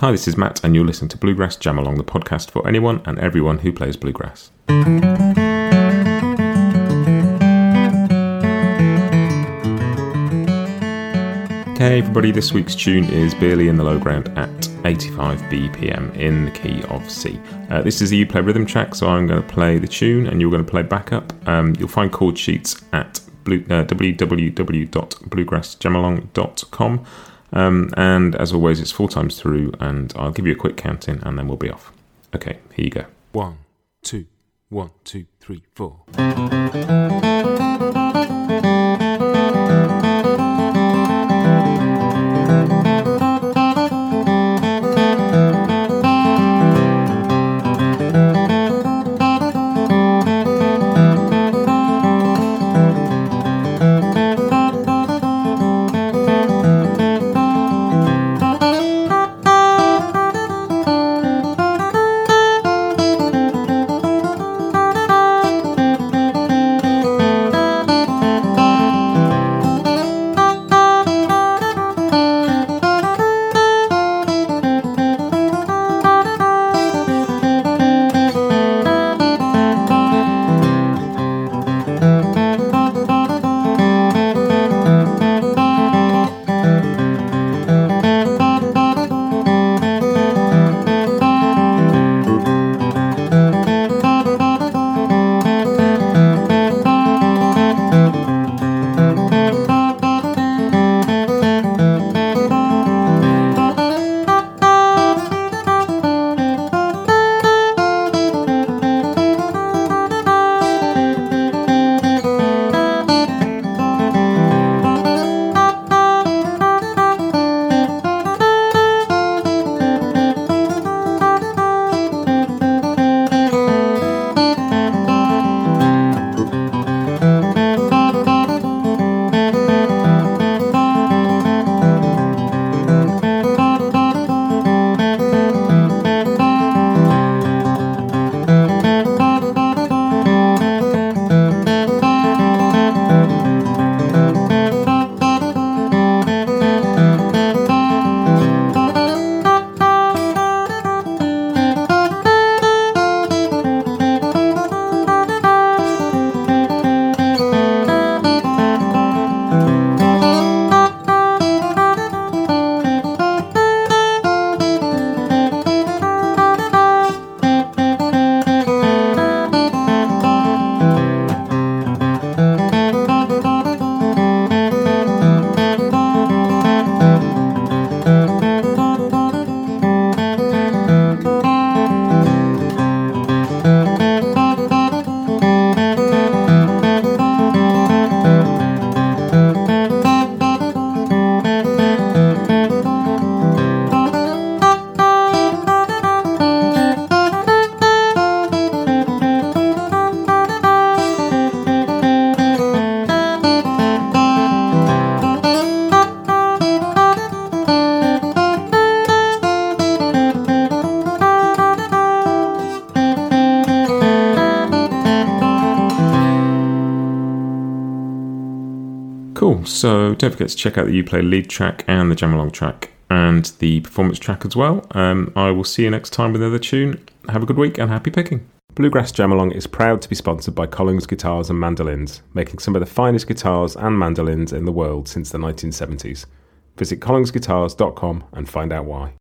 Hi, this is Matt, and you're listening to Bluegrass Jam Along, the podcast for anyone and everyone who plays bluegrass. Okay, everybody, this week's tune is Billy in the Low Ground at 85 BPM in the key of C. Uh, this is the Uplay rhythm track, so I'm going to play the tune and you're going to play backup. Um, you'll find chord sheets at blue, uh, www.bluegrassjamalong.com. Um, and as always, it's four times through, and I'll give you a quick count in and then we'll be off. Okay, here you go. One, two, one, two, three, four. Cool. So don't forget to check out the Uplay lead track and the Jam Along track and the performance track as well. Um, I will see you next time with another tune. Have a good week and happy picking. Bluegrass Jam Along is proud to be sponsored by Collings Guitars and Mandolins, making some of the finest guitars and mandolins in the world since the 1970s. Visit collingsguitars.com and find out why.